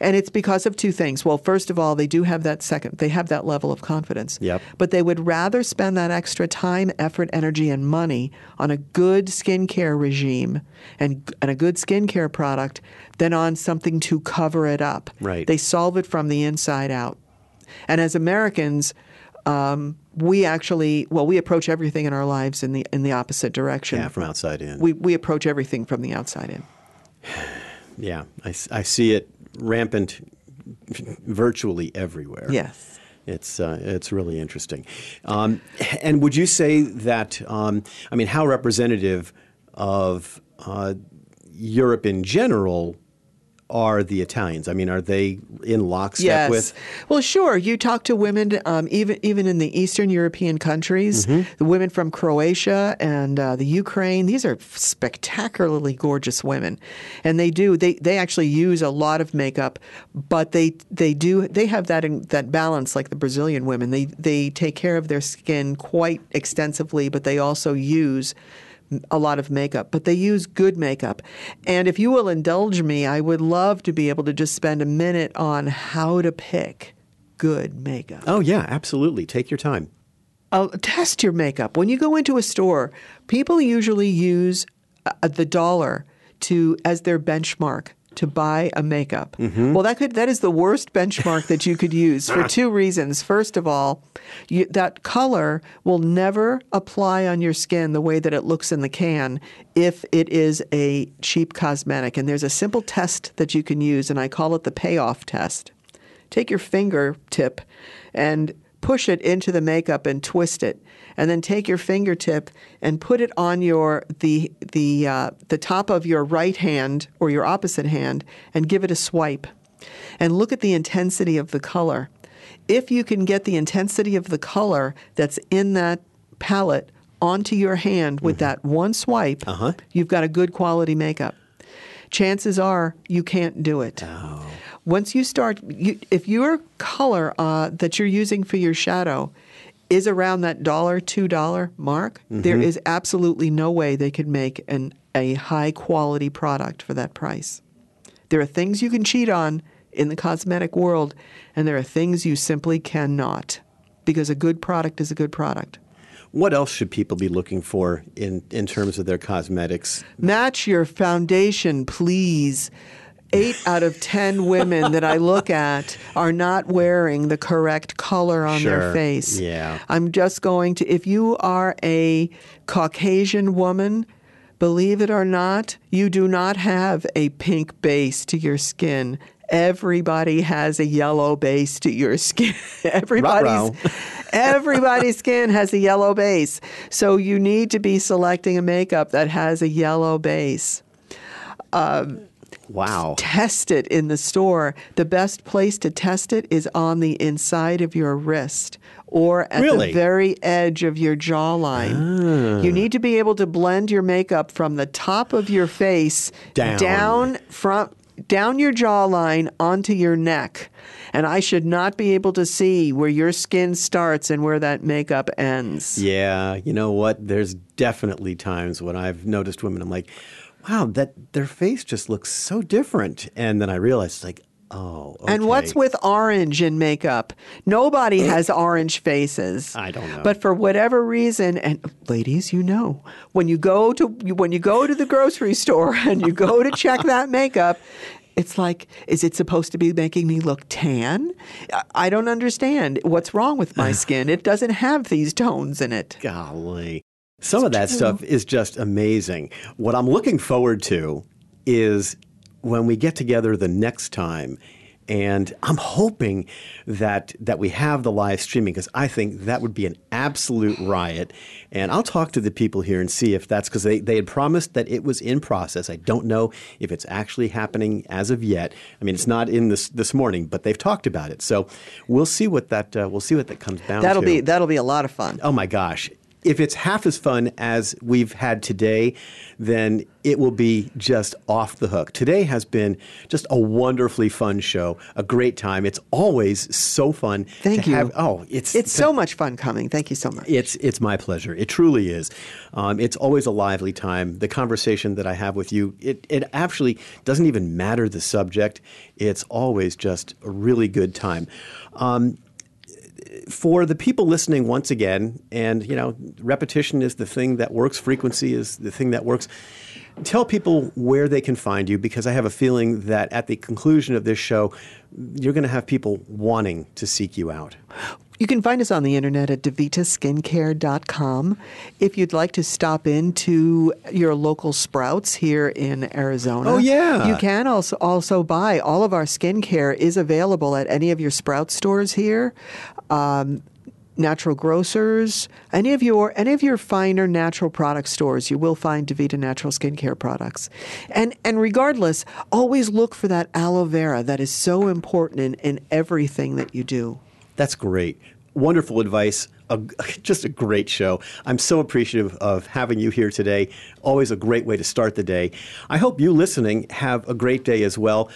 And it's because of two things. Well, first of all, they do have that second, they have that level of confidence. Yep. But they would rather spend that extra time, effort, energy, and money on a good skincare regime and, and a good skincare product than on something to cover it up. Right. They solve it from the inside out. And as Americans, um, we actually well we approach everything in our lives in the in the opposite direction. Yeah, from outside in. We we approach everything from the outside in. Yeah, I, I see it rampant virtually everywhere. Yes. It's uh, it's really interesting. Um, and would you say that um, I mean how representative of uh, Europe in general are the Italians? I mean, are they in lockstep yes. with? Well, sure. You talk to women, um, even even in the Eastern European countries, mm-hmm. the women from Croatia and uh, the Ukraine. These are spectacularly gorgeous women, and they do they they actually use a lot of makeup, but they they do they have that in, that balance like the Brazilian women. They they take care of their skin quite extensively, but they also use a lot of makeup, but they use good makeup. And if you will indulge me, I would love to be able to just spend a minute on how to pick good makeup. Oh, yeah, absolutely. Take your time. Uh, test your makeup. When you go into a store, people usually use uh, the dollar to as their benchmark to buy a makeup. Mm-hmm. Well, that could that is the worst benchmark that you could use for two reasons. First of all, you, that color will never apply on your skin the way that it looks in the can if it is a cheap cosmetic. And there's a simple test that you can use, and I call it the payoff test. Take your fingertip and push it into the makeup and twist it and then take your fingertip and put it on your the the uh, the top of your right hand or your opposite hand and give it a swipe and look at the intensity of the color. If you can get the intensity of the color that's in that palette onto your hand with mm-hmm. that one swipe, uh-huh. you've got a good quality makeup. Chances are you can't do it. Oh. Once you start, you, if your color uh, that you're using for your shadow is around that dollar, two dollar mark, mm-hmm. there is absolutely no way they could make an, a high quality product for that price. There are things you can cheat on in the cosmetic world, and there are things you simply cannot because a good product is a good product. What else should people be looking for in, in terms of their cosmetics? Match your foundation, please eight out of ten women that I look at are not wearing the correct color on sure. their face. Yeah. I'm just going to, if you are a Caucasian woman, believe it or not, you do not have a pink base to your skin. Everybody has a yellow base to your skin. Everybody's everybody's skin has a yellow base. So you need to be selecting a makeup that has a yellow base. Um, Wow. Test it in the store. The best place to test it is on the inside of your wrist or at Really? the very edge of your jawline. You ah. need to be able to blend your makeup from the top of your face Down. down from down your jawline onto your neck. And I should not be able to see where your skin starts and where that makeup ends. Yeah, you know what? There's definitely times when I've noticed women, I'm like, wow, that their face just looks so different. And then I realized, it's like, oh, And what's with orange in makeup? Nobody has orange faces. I don't know. But for whatever reason, and ladies, you know, when you go to when you go to the grocery store and you go to check that makeup, it's like, is it supposed to be making me look tan? I don't understand. What's wrong with my skin? It doesn't have these tones in it. Golly. Some of that stuff is just amazing. What I'm looking forward to is when we get together the next time. And I'm hoping that that we have the live streaming because I think that would be an absolute riot. And I'll talk to the people here and see if that's because they, they had promised that it was in process. I don't know if it's actually happening as of yet. I mean, it's not in this this morning, but they've talked about it. So we'll see what that uh, we'll see what that comes down That'll to. be that'll be a lot of fun. Oh my gosh. If it's half as fun as we've had today, then it will be just off the hook. Today has been just a wonderfully fun show, a great time. It's always so fun Thank to you. have. Oh, it's It's so much fun coming. Thank you so much. it's it's my pleasure. It truly is. Um, it's always a lively time. The conversation that I have with you, it it actually doesn't even matter the subject. It's always just a really good time. Um, for the people listening once again, and you know, repetition is the thing that works, frequency is the thing that works. Tell people where they can find you because I have a feeling that at the conclusion of this show, you're going to have people wanting to seek you out. You can find us on the internet at devitaskincare.com. If you'd like to stop into your local Sprouts here in Arizona, Oh, yeah. you can also also buy all of our skincare is available at any of your Sprout stores here. Um, Natural grocers, any of your any of your finer natural product stores, you will find Devita natural skincare products. And and regardless, always look for that aloe vera that is so important in, in everything that you do. That's great. Wonderful advice. A, just a great show. I'm so appreciative of having you here today. Always a great way to start the day. I hope you listening have a great day as well.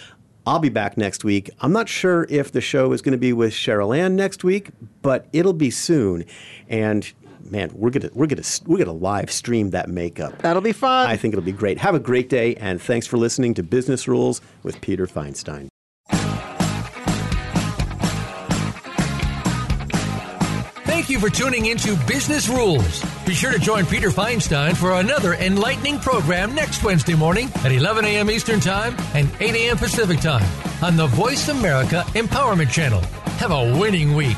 I'll be back next week. I'm not sure if the show is going to be with Cherylanne next week, but it'll be soon. And man, we're gonna we're gonna we're gonna live stream that makeup. That'll be fun. I think it'll be great. Have a great day, and thanks for listening to Business Rules with Peter Feinstein. You for tuning into Business Rules. Be sure to join Peter Feinstein for another enlightening program next Wednesday morning at 11 a.m. Eastern Time and 8 a.m. Pacific Time on the Voice America Empowerment Channel. Have a winning week.